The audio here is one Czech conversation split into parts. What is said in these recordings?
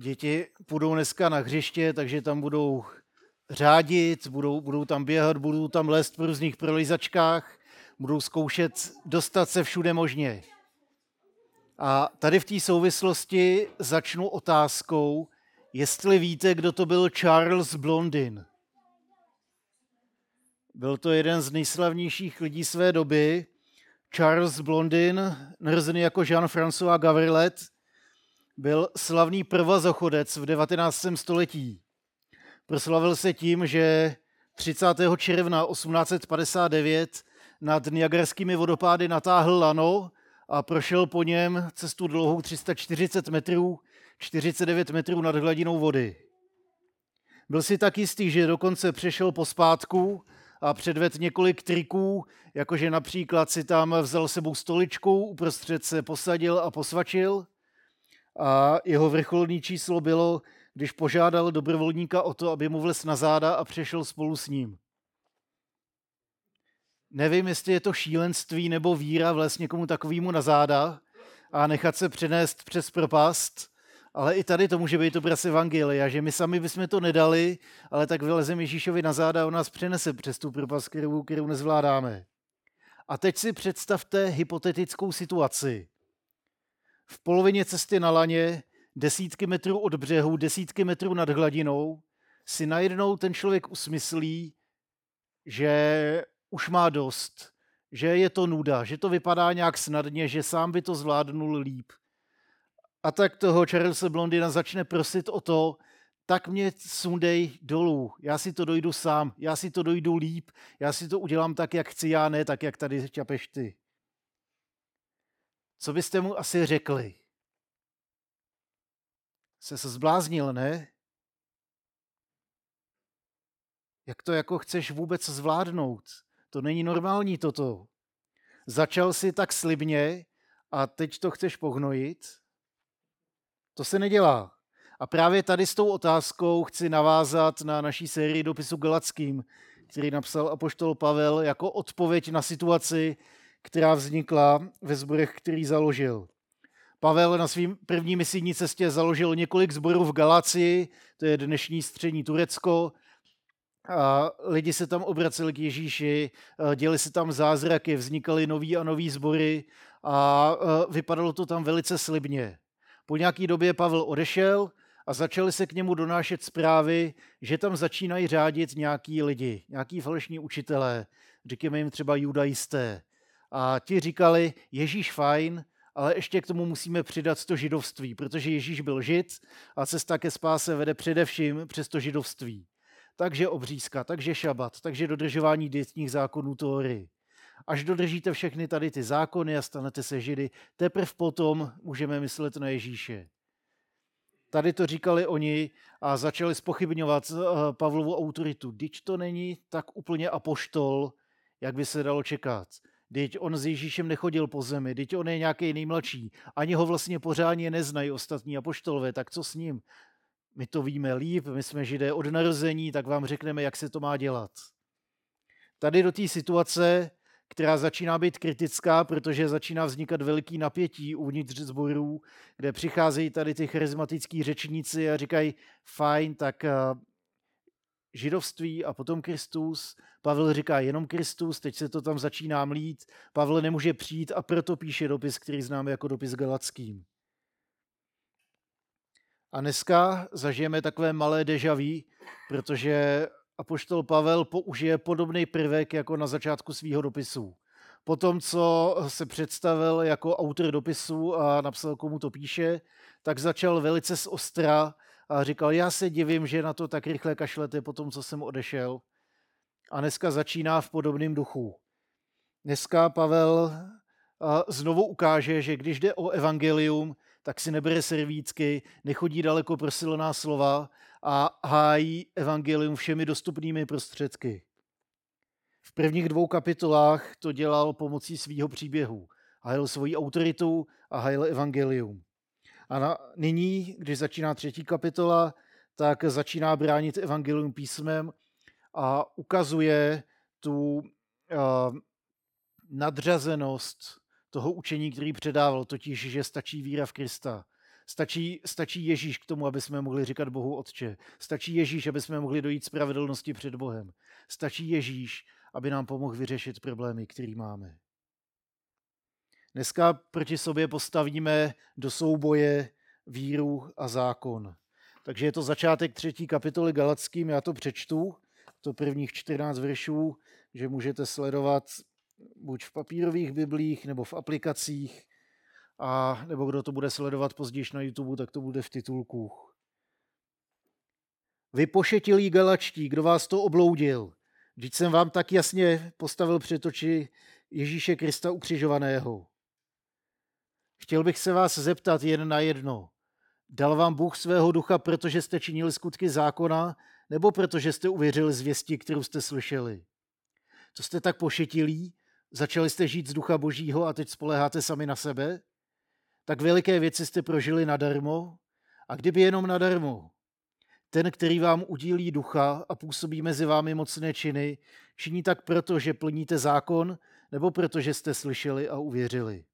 Děti půjdou dneska na hřiště, takže tam budou řádit, budou, budou tam běhat, budou tam lézt po různých prolizačkách, budou zkoušet dostat se všude možně. A tady v té souvislosti začnu otázkou, jestli víte, kdo to byl Charles Blondin. Byl to jeden z nejslavnějších lidí své doby. Charles Blondin, narozený jako Jean-François Gavrilet, byl slavný prvazochodec v 19. století. Proslavil se tím, že 30. června 1859 nad Niagarskými vodopády natáhl lano a prošel po něm cestu dlouhou 340 metrů, 49 metrů nad hladinou vody. Byl si tak jistý, že dokonce přešel po spátku a předved několik triků, jakože například si tam vzal sebou stoličku, uprostřed se posadil a posvačil. A jeho vrcholné číslo bylo, když požádal dobrovolníka o to, aby mu vles na záda a přešel spolu s ním. Nevím, jestli je to šílenství nebo víra vles někomu takovému na záda a nechat se přenést přes propast, ale i tady to může být obraz Evangelia, že my sami bychom to nedali, ale tak vylezeme Ježíšovi na záda a on nás přenese přes tu propast, kterou, kterou nezvládáme. A teď si představte hypotetickou situaci. V polovině cesty na laně, desítky metrů od břehu, desítky metrů nad hladinou, si najednou ten člověk usmyslí, že už má dost, že je to nuda, že to vypadá nějak snadně, že sám by to zvládnul líp. A tak toho Charlesa Blondina začne prosit o to, tak mě sundej dolů, já si to dojdu sám, já si to dojdu líp, já si to udělám tak, jak chci já, ne tak, jak tady čapeš ty. Co byste mu asi řekli? Se se zbláznil, ne? Jak to jako chceš vůbec zvládnout? To není normální toto. Začal si tak slibně a teď to chceš pohnojit? To se nedělá. A právě tady s tou otázkou chci navázat na naší sérii dopisu Galackým, který napsal apoštol Pavel jako odpověď na situaci, která vznikla ve zborech, který založil. Pavel na svým první misijní cestě založil několik zborů v Galacii, to je dnešní střední Turecko, a lidi se tam obraceli k Ježíši, děli se tam zázraky, vznikaly nový a nový sbory a vypadalo to tam velice slibně. Po nějaké době Pavel odešel a začali se k němu donášet zprávy, že tam začínají řádit nějaký lidi, nějaký falešní učitelé, říkáme jim třeba judajisté. A ti říkali, Ježíš fajn, ale ještě k tomu musíme přidat to židovství, protože Ježíš byl žid a cesta ke spáse vede především přes to židovství takže obřízka, takže šabat, takže dodržování dietních zákonů Tóry. Až dodržíte všechny tady ty zákony a stanete se židy, teprve potom můžeme myslet na Ježíše. Tady to říkali oni a začali spochybňovat eh, Pavlovu autoritu. Když to není tak úplně apoštol, jak by se dalo čekat. Teď on s Ježíšem nechodil po zemi, teď on je nějaký nejmladší. Ani ho vlastně pořádně neznají ostatní apoštolové, tak co s ním? My to víme líp, my jsme židé od narození, tak vám řekneme, jak se to má dělat. Tady do té situace, která začíná být kritická, protože začíná vznikat veliký napětí uvnitř zborů, kde přicházejí tady ty charismatický řečníci a říkají, fajn, tak eh, židovství a potom Kristus. Pavel říká jenom Kristus, teď se to tam začíná mlít. Pavel nemůže přijít a proto píše dopis, který známe jako dopis galackým. A dneska zažijeme takové malé dejaví, protože apoštol Pavel použije podobný prvek jako na začátku svého dopisu. Po tom, co se představil jako autor dopisu a napsal, komu to píše, tak začal velice z ostra a říkal, já se divím, že na to tak rychle kašlete po tom, co jsem odešel. A dneska začíná v podobném duchu. Dneska Pavel znovu ukáže, že když jde o evangelium, tak si nebere servícky, nechodí daleko pro silná slova a hájí evangelium všemi dostupnými prostředky. V prvních dvou kapitolách to dělal pomocí svého příběhu. Hajil svoji autoritu a hajil evangelium. A na, nyní, když začíná třetí kapitola, tak začíná bránit evangelium písmem a ukazuje tu uh, nadřazenost toho učení, který předával, totiž, že stačí víra v Krista. Stačí, stačí Ježíš k tomu, aby jsme mohli říkat Bohu Otče. Stačí Ježíš, aby jsme mohli dojít spravedlnosti před Bohem. Stačí Ježíš, aby nám pomohl vyřešit problémy, které máme. Dneska proti sobě postavíme do souboje víru a zákon. Takže je to začátek třetí kapitoly Galackým, já to přečtu, to prvních 14 veršů, že můžete sledovat buď v papírových biblích nebo v aplikacích, a nebo kdo to bude sledovat později na YouTube, tak to bude v titulku. Vy pošetilí galačtí, kdo vás to obloudil? Vždyť jsem vám tak jasně postavil před oči Ježíše Krista ukřižovaného. Chtěl bych se vás zeptat jen na jedno. Dal vám Bůh svého ducha, protože jste činili skutky zákona, nebo protože jste uvěřili zvěsti, kterou jste slyšeli? To jste tak pošetilí? Začali jste žít z ducha božího a teď spoleháte sami na sebe? Tak veliké věci jste prožili nadarmo? A kdyby jenom nadarmo? Ten, který vám udílí ducha a působí mezi vámi mocné činy, činí tak proto, že plníte zákon, nebo proto, že jste slyšeli a uvěřili.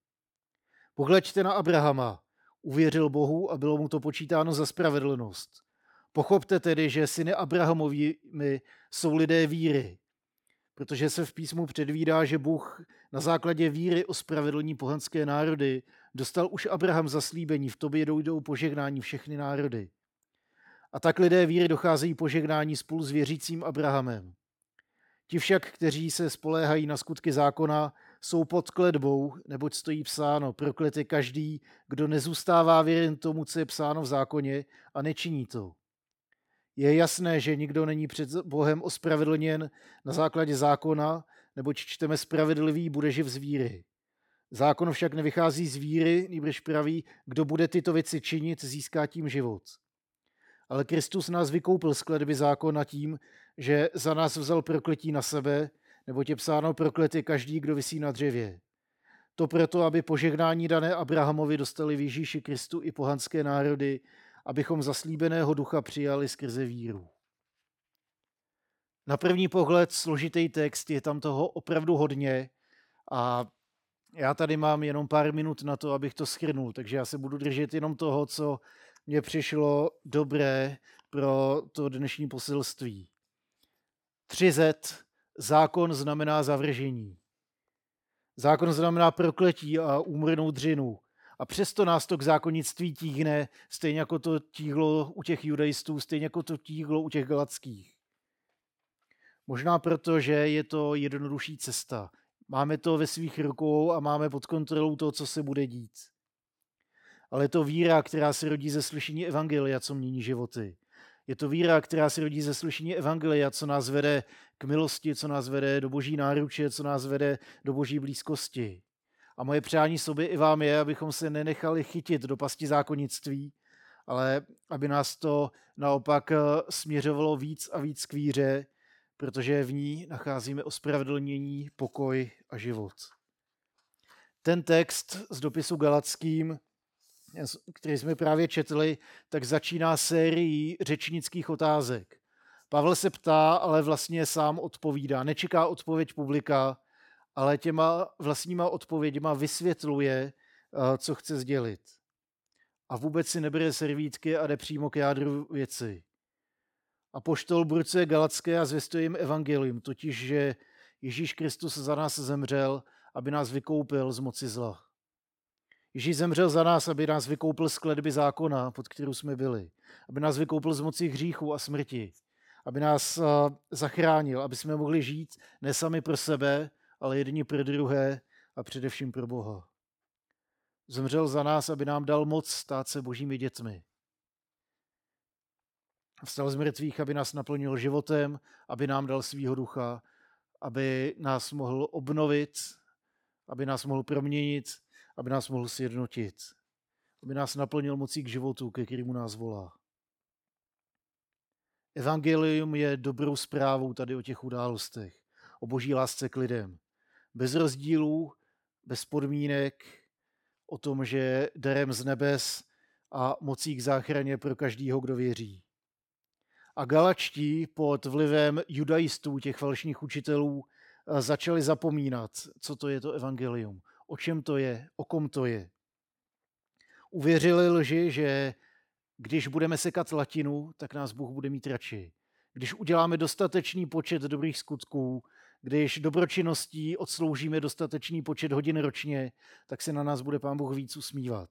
Pohleďte na Abrahama. Uvěřil Bohu a bylo mu to počítáno za spravedlnost. Pochopte tedy, že syny Abrahamovými jsou lidé víry, protože se v písmu předvídá, že Bůh na základě víry ospravedlní pohanské národy dostal už Abraham zaslíbení, v tobě dojdou požehnání všechny národy. A tak lidé víry docházejí požehnání spolu s věřícím Abrahamem. Ti však, kteří se spoléhají na skutky zákona, jsou pod kledbou, neboť stojí psáno, proklet je každý, kdo nezůstává věren tomu, co je psáno v zákoně a nečiní to. Je jasné, že nikdo není před Bohem ospravedlněn na základě zákona, neboť čteme spravedlivý bude živ z víry. Zákon však nevychází z víry, nýbrž praví, kdo bude tyto věci činit, získá tím život. Ale Kristus nás vykoupil z kledby zákona tím, že za nás vzal prokletí na sebe, nebo je psáno proklety každý, kdo visí na dřevě. To proto, aby požehnání dané Abrahamovi dostali v Ježíši Kristu i pohanské národy, abychom zaslíbeného ducha přijali skrze víru. Na první pohled složitý text, je tam toho opravdu hodně a já tady mám jenom pár minut na to, abych to schrnul, takže já se budu držet jenom toho, co mně přišlo dobré pro to dnešní poselství. 3Z, zákon znamená zavržení. Zákon znamená prokletí a úmrnou dřinu. A přesto nás to k zákonnictví tíhne, stejně jako to tíhlo u těch judejstů, stejně jako to tíhlo u těch galackých. Možná proto, že je to jednodušší cesta. Máme to ve svých rukou a máme pod kontrolou to, co se bude dít. Ale je to víra, která se rodí ze slyšení Evangelia, co mění životy. Je to víra, která se rodí ze slyšení Evangelia, co nás vede k milosti, co nás vede do boží náruče, co nás vede do boží blízkosti. A moje přání sobě i vám je, abychom se nenechali chytit do pasti zákonnictví, ale aby nás to naopak eh, směřovalo víc a víc k víře, protože v ní nacházíme ospravedlnění, pokoj a život. Ten text z dopisu Galackým, který jsme právě četli, tak začíná sérií řečnických otázek. Pavel se ptá, ale vlastně sám odpovídá. Nečeká odpověď publika, ale těma vlastníma odpověďma vysvětluje, eh, co chce sdělit. A vůbec si nebere servítky a jde přímo k jádru věci. A poštol brucuje Galacké a zvěstuje jim evangelium, totiž, že Ježíš Kristus za nás zemřel, aby nás vykoupil z moci zla. Ježíš zemřel za nás, aby nás vykoupil z kledby zákona, pod kterou jsme byli. Aby nás vykoupil z moci hříchu a smrti. Aby nás zachránil, aby jsme mohli žít ne sami pro sebe, ale jedni pro druhé a především pro Boha. Zemřel za nás, aby nám dal moc stát se božími dětmi. Vstal z mrtvých, aby nás naplnil životem, aby nám dal svýho ducha, aby nás mohl obnovit, aby nás mohl proměnit, aby nás mohl sjednotit, aby nás naplnil mocí k životu, ke kterému nás volá. Evangelium je dobrou zprávou tady o těch událostech, o boží lásce k lidem. Bez rozdílů, bez podmínek, o tom, že darem z nebes a mocí k záchraně pro každýho, kdo věří. A galačtí pod vlivem judaistů, těch falešných učitelů, začali zapomínat, co to je to evangelium, o čem to je, o kom to je. Uvěřili lži, že když budeme sekat latinu, tak nás Bůh bude mít radši. Když uděláme dostatečný počet dobrých skutků, když dobročinností odsloužíme dostatečný počet hodin ročně, tak se na nás bude Pán Bůh víc usmívat.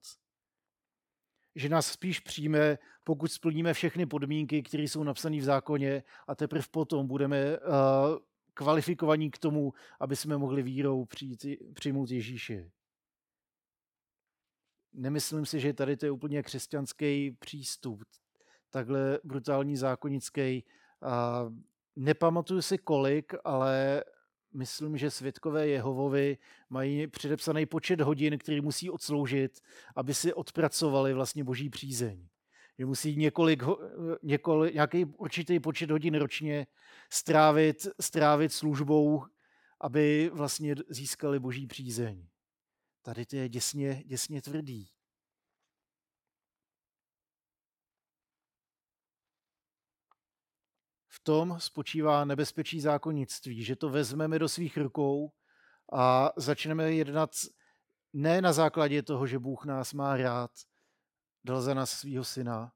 Že nás spíš přijme, pokud splníme všechny podmínky, které jsou napsané v zákoně a teprve potom budeme uh, kvalifikovaní k tomu, aby jsme mohli vírou přijít, přijmout Ježíše. Nemyslím si, že tady to je úplně křesťanský přístup, takhle brutální zákonický. A nepamatuju si kolik, ale myslím, že světkové Jehovovi mají předepsaný počet hodin, který musí odsloužit, aby si odpracovali vlastně boží přízeň. Že musí několik, několik, nějaký určitý počet hodin ročně strávit, strávit službou, aby vlastně získali boží přízeň. Tady to je děsně, děsně tvrdý. V tom spočívá nebezpečí zákonnictví, že to vezmeme do svých rukou a začneme jednat ne na základě toho, že Bůh nás má rád, dal za nás svého syna,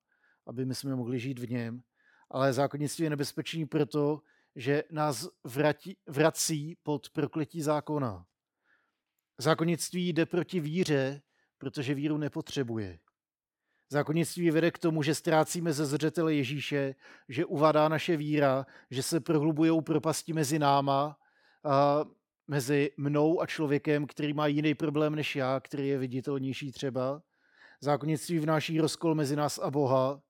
aby my jsme mohli žít v něm, ale zákonnictví je nebezpečný proto, že nás vratí, vrací pod prokletí zákona. Zákonnictví jde proti víře, protože víru nepotřebuje. Zákonnictví vede k tomu, že ztrácíme ze zřetele Ježíše, že uvadá naše víra, že se prohlubují propasti mezi náma, a mezi mnou a člověkem, který má jiný problém než já, který je viditelnější třeba. Zákonnictví vnáší rozkol mezi nás a Boha.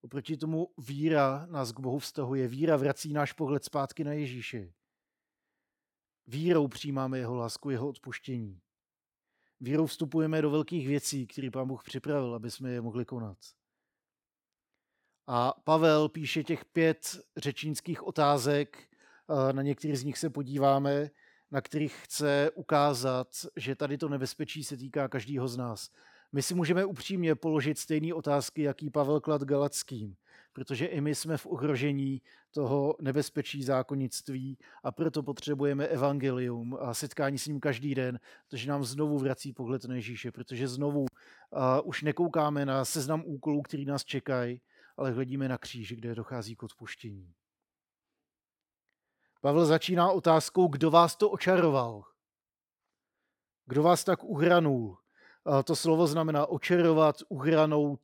Oproti tomu víra nás k Bohu vztahuje. Víra vrací náš pohled zpátky na Ježíše. Vírou přijímáme jeho lásku, jeho odpuštění. Vírou vstupujeme do velkých věcí, které pán Bůh připravil, aby jsme je mohli konat. A Pavel píše těch pět řečínských otázek, na některých z nich se podíváme, na kterých chce ukázat, že tady to nebezpečí se týká každého z nás. My si můžeme upřímně položit stejné otázky, jaký Pavel klad Galackým protože i my jsme v ohrožení toho nebezpečí zákonnictví a proto potřebujeme evangelium a setkání s ním každý den, protože nám znovu vrací pohled na Ježíše, protože znovu uh, už nekoukáme na seznam úkolů, který nás čekají, ale hledíme na kříž, kde dochází k odpuštění. Pavel začíná otázkou, kdo vás to očaroval. Kdo vás tak uhranul? To slovo znamená očarovat, uhranout,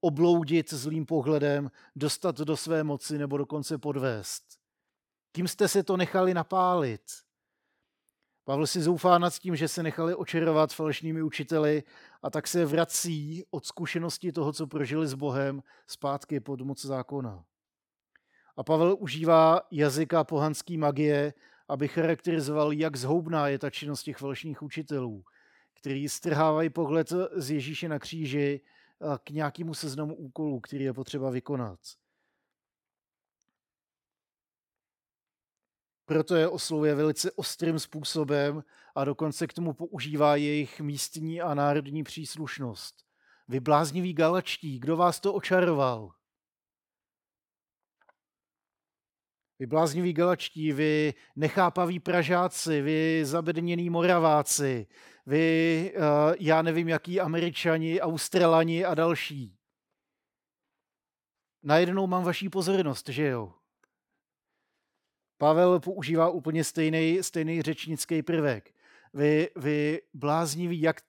obloudit zlým pohledem, dostat do své moci nebo dokonce podvést. Kým jste se to nechali napálit? Pavel si zoufá nad tím, že se nechali očarovat falešnými učiteli a tak se vrací od zkušenosti toho, co prožili s Bohem, zpátky pod moc zákona. A Pavel užívá jazyka pohanské magie, aby charakterizoval, jak zhoubná je ta činnost těch falešných učitelů, kteří strhávají pohled z Ježíše na kříži k nějakému seznamu úkolů, který je potřeba vykonat. Proto je oslovuje velice ostrým způsobem a dokonce k tomu používá jejich místní a národní příslušnost. Vy blázniví galačtí, kdo vás to očaroval? Vy blázniví galačtí, vy nechápaví Pražáci, vy zabednění Moraváci, vy, uh, já nevím, jaký Američani, Australani a další. Najednou mám vaší pozornost, že jo? Pavel používá úplně stejný, stejný řečnický prvek. Vy, vy blázniví, jak,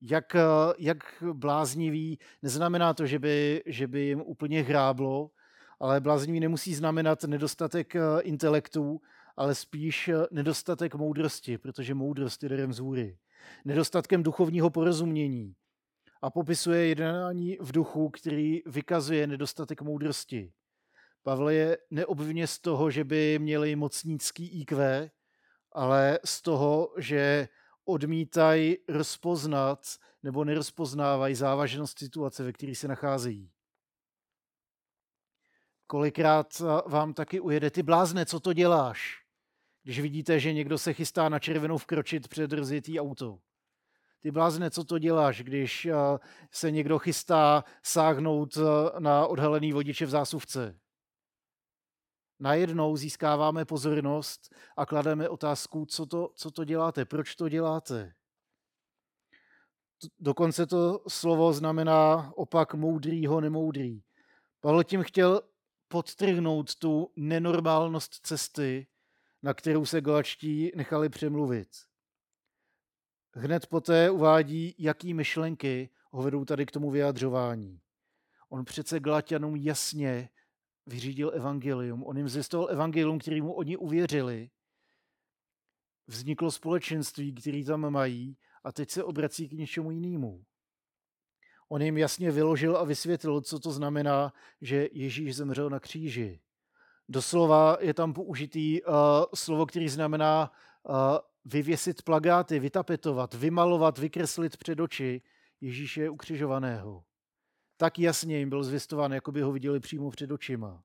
jak, eh, jak blázniví, neznamená to, že by, že by jim úplně hráblo, ale bláznivý nemusí znamenat nedostatek eh, intelektu, ale spíš eh, nedostatek moudrosti, protože moudrost je darem z hůry. Nedostatkem duchovního porozumění. A popisuje jednání v duchu, který vykazuje nedostatek moudrosti. Pavel je neobvně z toho, že by měli mocnický IQ, ale z toho, že odmítají rozpoznat nebo nerozpoznávají závažnost situace, ve které se nacházejí. Kolikrát vám taky ujede ty blázne, co to děláš? Když vidíte, že někdo se chystá na červenou vkročit před rozjetý auto. Ty blázne, co to děláš, když se někdo chystá sáhnout na odhalený vodiče v zásuvce? Najednou získáváme pozornost a klademe otázku, co to, co to děláte, proč to děláte. Dokonce to slovo znamená opak moudrýho, nemoudrý. Pavel tím chtěl podtrhnout tu nenormálnost cesty, na kterou se galačtí nechali přemluvit. Hned poté uvádí, jaký myšlenky ho vedou tady k tomu vyjadřování. On přece Galatianům jasně vyřídil evangelium. On jim zjistoval evangelium, kterému oni uvěřili. Vzniklo společenství, který tam mají a teď se obrací k něčemu jinému. On jim jasně vyložil a vysvětlil, co to znamená, že Ježíš zemřel na kříži. Doslova je tam použitý uh, slovo, který znamená uh, vyvěsit plagáty, vytapetovat, vymalovat, vykreslit před oči Ježíše ukřižovaného. Tak jasně jim byl zvěstován, jako by ho viděli přímo před očima.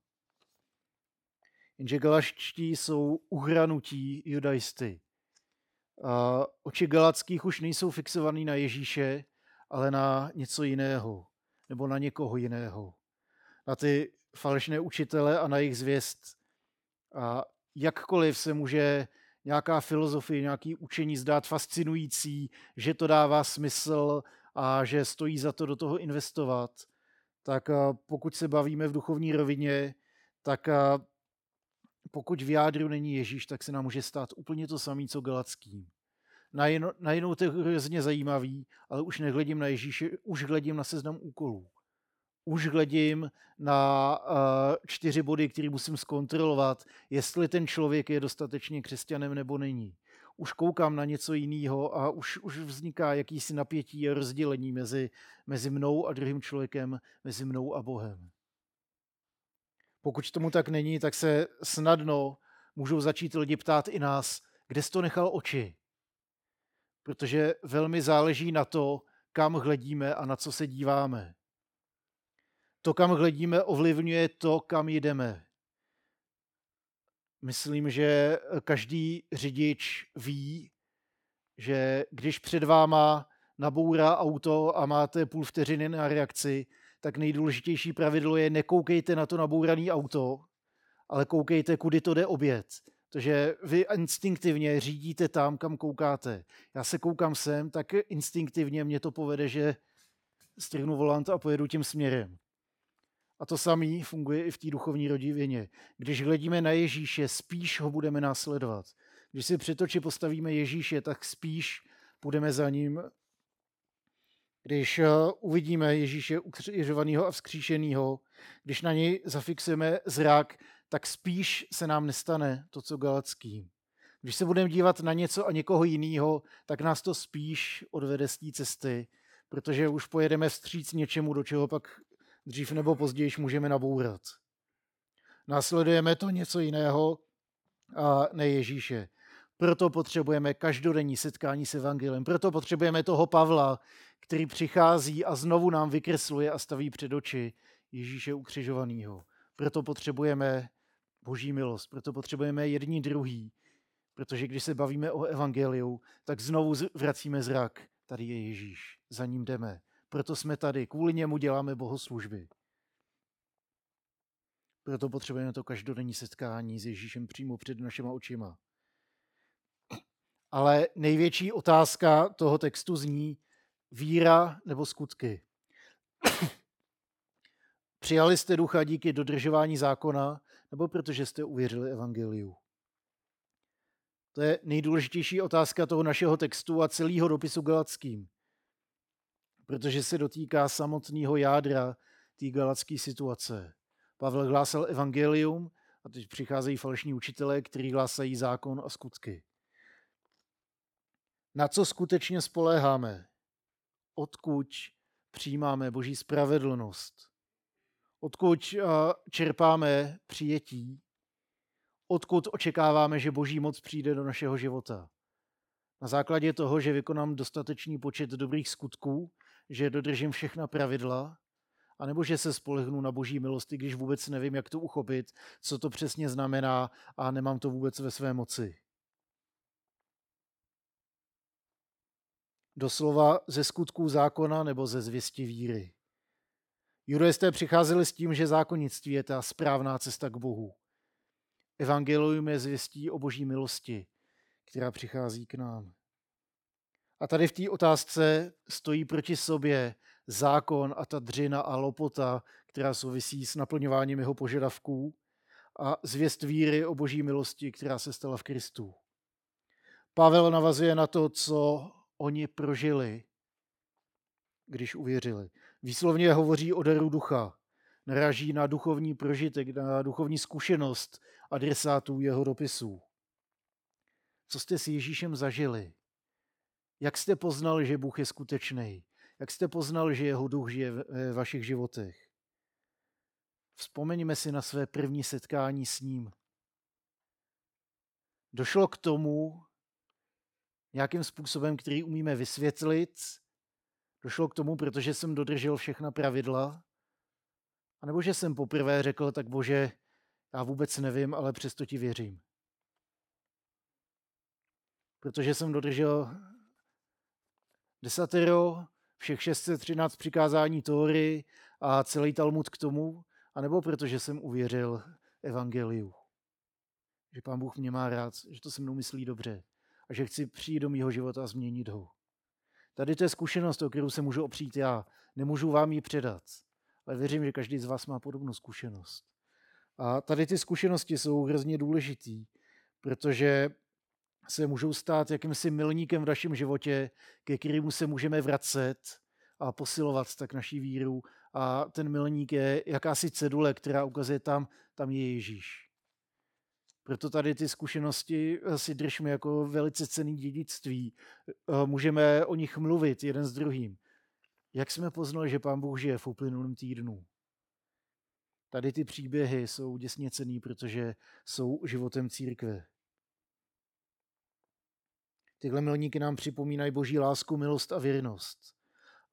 Jenže galaští jsou uhranutí judajsty. A oči galackých už nejsou fixovaný na Ježíše, ale na něco jiného, nebo na někoho jiného. Na ty falešné učitele a na jejich zvěst. A jakkoliv se může nějaká filozofie, nějaký učení zdát fascinující, že to dává smysl a že stojí za to do toho investovat, tak pokud se bavíme v duchovní rovině, tak pokud v jádru není Ježíš, tak se nám může stát úplně to samé, co Galackým. Najednou to je hrozně zajímavý, ale už nehledím na Ježíše, už hledím na seznam úkolů. Už hledím na uh, čtyři body, které musím zkontrolovat, jestli ten člověk je dostatečně křesťanem nebo není. Už koukám na něco jiného a už, už vzniká jakýsi napětí a rozdělení mezi, mezi mnou a druhým člověkem, mezi mnou a Bohem. Pokud tomu tak není, tak se snadno můžou začít lidi ptát i nás, kde jsi to nechal oči? Protože velmi záleží na to, kam hledíme a na co se díváme. To, kam hledíme, ovlivňuje to, kam jdeme. Myslím, že každý řidič ví, že když před váma nabourá auto a máte půl vteřiny na reakci, tak nejdůležitější pravidlo je nekoukejte na to nabourané auto, ale koukejte, kudy to jde obět. Protože vy instinktivně řídíte tam, kam koukáte. Já se koukám sem, tak instinktivně mě to povede, že strhnu volant a pojedu tím směrem. A to samé funguje i v té duchovní rodivině. Když hledíme na Ježíše, spíš ho budeme následovat. Když si před oči postavíme Ježíše, tak spíš budeme za ním když eh, uvidíme Ježíše ukřižovaného a vzkříšeného, když na něj zafixujeme zrak, tak spíš se nám nestane to, co Galacký. Když se budeme dívat na něco a někoho jiného, tak nás to spíš odvede z té cesty, protože už pojedeme vstříc něčemu, do čeho pak dřív nebo později můžeme nabourat. Následujeme to něco jiného a ne Ježíše. Proto potřebujeme každodenní setkání s Evangelem. Proto potřebujeme toho Pavla, který přichází a znovu nám vykresluje a staví před oči Ježíše ukřižovaného. Proto potřebujeme boží milost, proto potřebujeme jední druhý, protože když se bavíme o evangeliu, tak znovu vracíme zrak. Tady je Ježíš, za ním jdeme. Proto jsme tady, kvůli němu děláme bohoslužby. Proto potřebujeme to každodenní setkání s Ježíšem přímo před našima očima. Ale největší otázka toho textu zní víra nebo skutky. Přijali jste ducha díky dodržování zákona, nebo protože jste uvěřili evangeliu? To je nejdůležitější otázka toho našeho textu a celého dopisu galackým, protože se dotýká samotného jádra té galacké situace. Pavel hlásal evangelium a teď přicházejí falešní učitelé, kteří hlásají zákon a skutky. Na co skutečně spoléháme? Odkud přijímáme boží spravedlnost? Odkud eh, čerpáme přijetí? Odkud očekáváme, že boží moc přijde do našeho života? Na základě toho, že vykonám dostatečný počet dobrých skutků, že dodržím všechna pravidla, anebo že se spolehnu na boží milosti, když vůbec nevím, jak to uchopit, co to přesně znamená a nemám to vůbec ve své moci. doslova ze skutků zákona nebo ze zvěsti víry. Judaisté přicházeli s tím, že zákonnictví je ta správná cesta k Bohu. Evangelium je zvěstí o boží milosti, která přichází k nám. A tady v té otázce stojí proti sobě zákon a ta dřina a lopota, která souvisí s naplňováním jeho požadavků a zvěst víry o boží milosti, která se stala v Kristu. Pavel navazuje na to, co oni prožili, když uvěřili. Výslovně hovoří o daru ducha, naráží na duchovní prožitek, na duchovní zkušenost adresátů jeho dopisů. Co jste s Ježíšem zažili? Jak jste poznal, že Bůh je skutečný? Jak jste poznal, že jeho duch žije ve vašich životech? Vzpomeňme si na své první setkání s ním. Došlo k tomu nějakým způsobem, který umíme vysvětlit. Došlo k tomu, protože jsem dodržel všechna pravidla. A nebo že jsem poprvé řekl, tak bože, já vůbec nevím, ale přesto ti věřím. Protože jsem dodržel desatero, všech 613 přikázání Tóry a celý Talmud k tomu, anebo protože jsem uvěřil evangeliu. Že pán Bůh mě má rád, že to se mnou myslí dobře a že chci přijít do mýho života a změnit ho. Tady to je zkušenost, o kterou se můžu opřít já. Nemůžu vám ji předat, ale věřím, že každý z vás má podobnou zkušenost. A tady ty zkušenosti jsou hrozně důležitý, protože se můžou stát jakýmsi milníkem v našem životě, ke kterému se můžeme vracet a posilovat tak naší víru. A ten milník je jakási cedule, která ukazuje tam, tam je Ježíš. Proto tady ty zkušenosti si držíme jako velice cený dědictví. Můžeme o nich mluvit jeden s druhým. Jak jsme poznali, že Pán Bůh žije v uplynulém týdnu? Tady ty příběhy jsou děsně cený, protože jsou životem církve. Tyhle milníky nám připomínají boží lásku, milost a věrnost.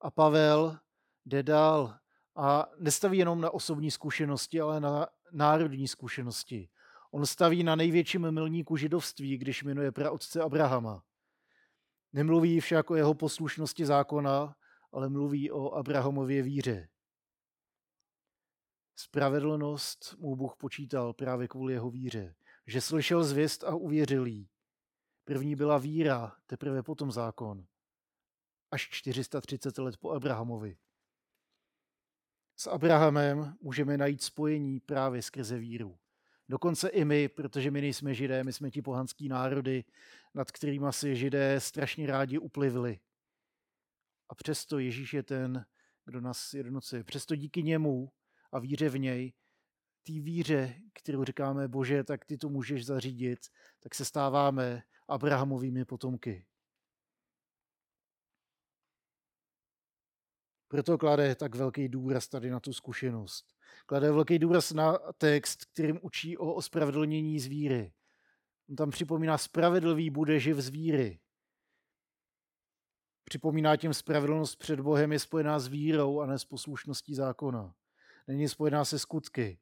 A Pavel jde dál a nestaví jenom na osobní zkušenosti, ale na národní zkušenosti. On staví na největším milníku židovství, když jmenuje praotce Abrahama. Nemluví však o jeho poslušnosti zákona, ale mluví o Abrahamově víře. Spravedlnost mu Bůh počítal právě kvůli jeho víře, že slyšel zvěst a uvěřil jí. První byla víra, teprve potom zákon. Až 430 let po Abrahamovi. S Abrahamem můžeme najít spojení právě skrze víru. Dokonce i my, protože my nejsme židé, my jsme ti pohanský národy, nad kterými si židé strašně rádi uplivli. A přesto Ježíš je ten, kdo nás jednocuje. Přesto díky němu a víře v něj, té víře, kterou říkáme, Bože, tak ty to můžeš zařídit, tak se stáváme Abrahamovými potomky. Proto klade tak velký důraz tady na tu zkušenost. Klade velký důraz na text, kterým učí o ospravedlnění z víry. On tam připomíná, spravedlivý bude živ z víry. Připomíná tím, spravedlnost před Bohem je spojená s vírou a ne s poslušností zákona. Není spojená se skutky.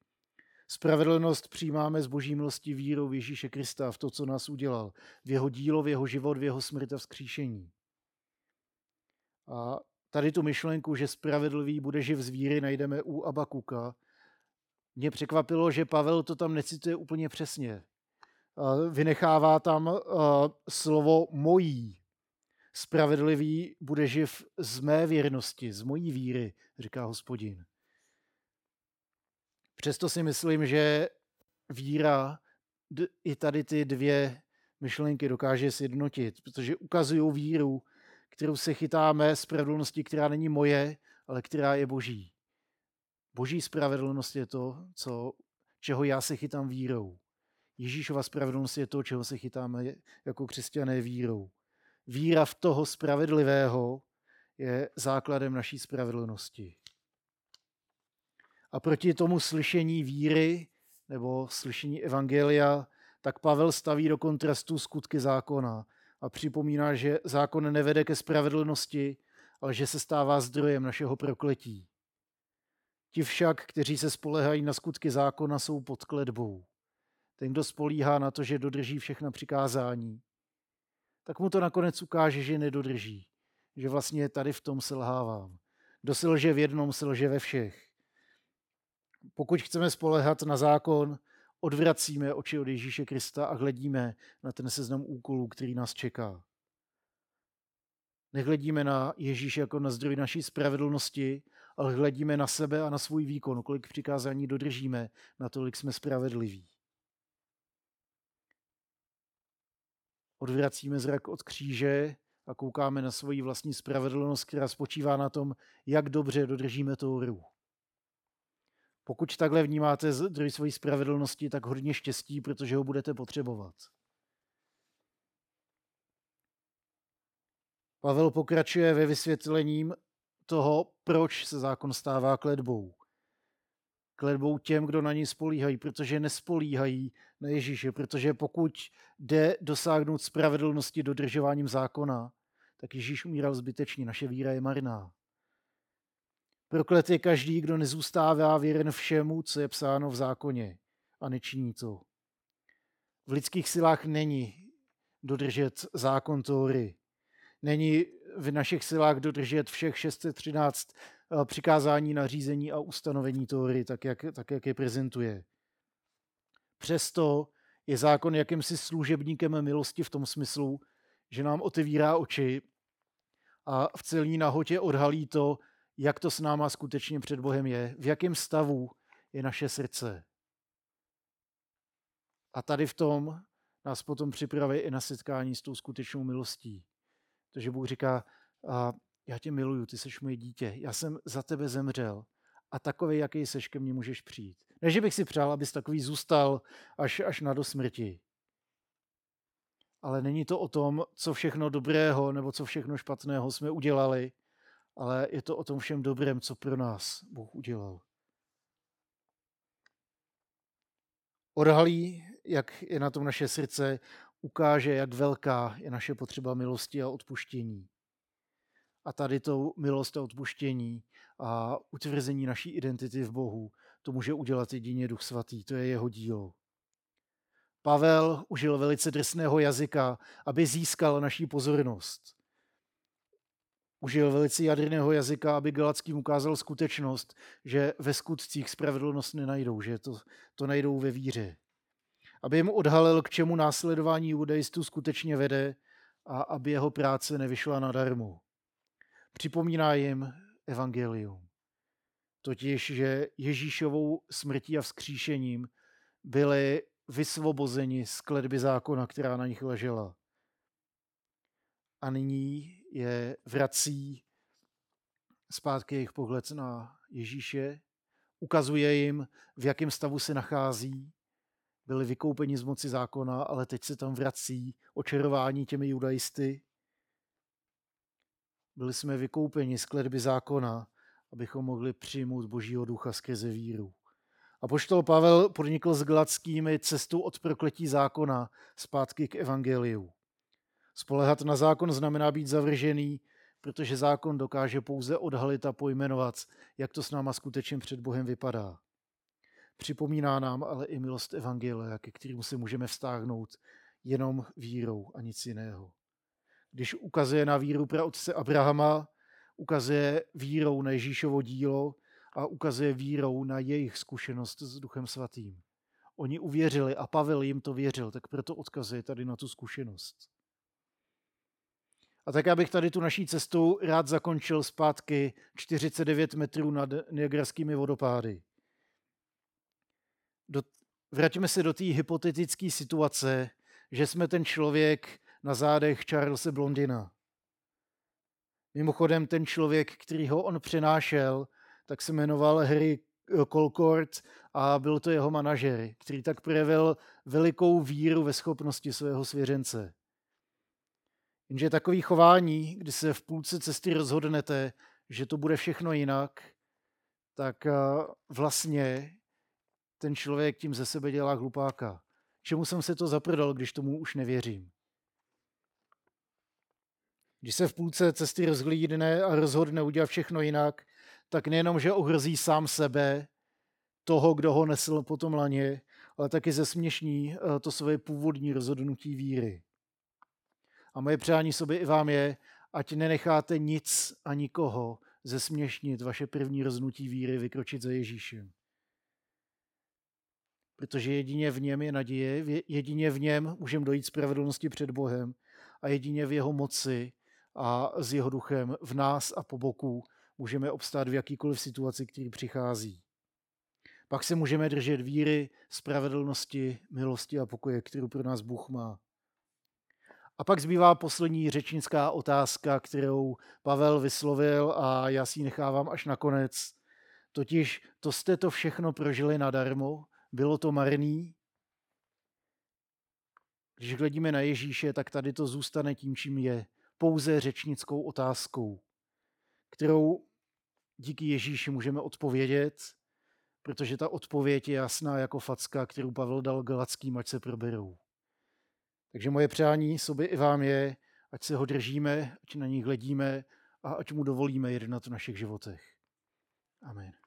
Spravedlnost přijímáme z boží milosti vírou v Ježíše Krista, v to, co nás udělal, v jeho dílo, v jeho život, v jeho smrt a vzkříšení. A tady tu myšlenku, že spravedlivý bude živ z víry, najdeme u Abakuka. Mě překvapilo, že Pavel to tam necituje úplně přesně. Vynechává tam slovo mojí. Spravedlivý bude živ z mé věrnosti, z mojí víry, říká hospodin. Přesto si myslím, že víra i tady ty dvě myšlenky dokáže sjednotit, protože ukazují víru, kterou se chytáme spravedlnosti, která není moje, ale která je boží. Boží spravedlnost je to, co, čeho já se chytám vírou. Ježíšova spravedlnost je to, čeho se chytáme jako křesťané vírou. Víra v toho spravedlivého je základem naší spravedlnosti. A proti tomu slyšení víry nebo slyšení evangelia, tak Pavel staví do kontrastu skutky zákona a připomíná, že zákon nevede ke spravedlnosti, ale že se stává zdrojem našeho prokletí. Ti však, kteří se spolehají na skutky zákona, jsou pod kledbou. Ten, kdo spolíhá na to, že dodrží všechna přikázání, tak mu to nakonec ukáže, že nedodrží. Že vlastně tady v tom selhávám. Kdo se lže v jednom, se lže ve všech. Pokud chceme spolehat na zákon, odvracíme oči od Ježíše Krista a hledíme na ten seznam úkolů, který nás čeká. Nehledíme na Ježíš jako na zdroj naší spravedlnosti, ale hledíme na sebe a na svůj výkon. Kolik přikázání dodržíme, natolik jsme spravedliví. Odvracíme zrak od kříže a koukáme na svoji vlastní spravedlnost, která spočívá na tom, jak dobře dodržíme Tóru. Pokud takhle vnímáte zdroj svojí spravedlnosti, tak hodně štěstí, protože ho budete potřebovat. Pavel pokračuje ve vysvětlením toho, proč se zákon stává kledbou. Kledbou těm, kdo na ní spolíhají, protože nespolíhají na Ježíše, protože pokud jde dosáhnout spravedlnosti dodržováním zákona, tak Ježíš umíral zbytečně, naše víra je marná. Proklet je každý, kdo nezůstává věren všemu, co je psáno v zákoně a nečiní to. V lidských silách není dodržet zákon Tóry. Není v našich silách dodržet všech 613 eh, přikázání, nařízení a ustanovení Tóry, tak jak, tak jak je prezentuje. Přesto je zákon jakýmsi služebníkem milosti v tom smyslu, že nám otevírá oči a v celní nahotě odhalí to, jak to s náma skutečně před Bohem je, v jakém stavu je naše srdce. A tady v tom nás potom připraví i na setkání s tou skutečnou milostí. Takže Bůh říká, a já tě miluju, ty jsi moje dítě, já jsem za tebe zemřel a takový, jaký seš, ke mně můžeš přijít. Ne, že bych si přál, abys takový zůstal až, až na do smrti. Ale není to o tom, co všechno dobrého nebo co všechno špatného jsme udělali, ale je to o tom všem dobrém, co pro nás Bůh udělal. Odhalí, jak je na tom naše srdce, ukáže, jak velká je naše potřeba milosti a odpuštění. A tady to milost a odpuštění a utvrzení naší identity v Bohu, to může udělat jedině Duch Svatý, to je jeho dílo. Pavel užil velice drsného jazyka, aby získal naší pozornost užil velice jadrného jazyka, aby Galackým ukázal skutečnost, že ve skutcích spravedlnost nenajdou, že to, to najdou ve víře. Aby jim odhalil, k čemu následování judaistů skutečně vede a aby jeho práce nevyšla nadarmo. Připomíná jim evangelium. Totiž, že Ježíšovou smrtí a vzkříšením byli vysvobozeni z kledby zákona, která na nich ležela. A nyní je vrací zpátky jejich pohled na Ježíše, ukazuje jim, v jakém stavu se nachází, byli vykoupeni z moci zákona, ale teď se tam vrací očarování těmi judaisty. Byli jsme vykoupeni z kledby zákona, abychom mohli přijmout Božího ducha skrze víru. A poštol Pavel podnikl s Gladskými cestu od prokletí zákona zpátky k evangeliu. Spolehat na zákon znamená být zavržený, protože zákon dokáže pouze odhalit a pojmenovat, jak to s náma skutečně před Bohem vypadá. Připomíná nám ale i milost Evangelia, ke kterému se můžeme vztáhnout jenom vírou a nic jiného. Když ukazuje na víru pra otce Abrahama, ukazuje vírou na Ježíšovo dílo a ukazuje vírou na jejich zkušenost s Duchem Svatým. Oni uvěřili a Pavel jim to věřil, tak proto odkazuje tady na tu zkušenost. A tak já bych tady tu naší cestu rád zakončil zpátky 49 metrů nad Niagarskými vodopády. Do, vraťme se do té hypotetické situace, že jsme ten člověk na zádech Charlesa Blondina. Mimochodem ten člověk, který ho on přenášel, tak se jmenoval Harry Colcord a byl to jeho manažer, který tak projevil velikou víru ve schopnosti svého svěřence. Jenže takový chování, kdy se v půlce cesty rozhodnete, že to bude všechno jinak, tak eh, vlastně ten člověk tím ze sebe dělá hlupáka. Čemu jsem se to zaprdal, když tomu už nevěřím? Když se v půlce cesty rozhlídne a rozhodne udělat všechno jinak, tak nejenom, že ohrozí sám sebe, toho, kdo ho nesl po tom laně, ale taky zesměšní eh, to své původní rozhodnutí víry. A moje přání sobě i vám je, ať nenecháte nic a nikoho zesměšnit vaše první roznutí víry vykročit za Ježíšem. Protože jedině v něm je naděje, jedině v něm můžeme dojít spravedlnosti před Bohem a jedině v jeho moci a s jeho duchem v nás a po boku můžeme obstát v jakýkoliv situaci, který přichází. Pak se můžeme držet víry, spravedlnosti, milosti a pokoje, kterou pro nás Bůh má. A pak zbývá poslední řečnická otázka, kterou Pavel vyslovil a já si ji nechávám až na konec. Totiž to jste to všechno prožili nadarmo, bylo to marný. Když hledíme na Ježíše, tak tady to zůstane tím, čím je. Pouze řečnickou otázkou, kterou díky Ježíši můžeme odpovědět, protože ta odpověď je jasná jako facka, kterou Pavel dal galackým, ať se proberou. Takže moje přání sobě i vám je, ať se ho držíme, ať na něj hledíme a ať mu dovolíme jednat v našich životech. Amen.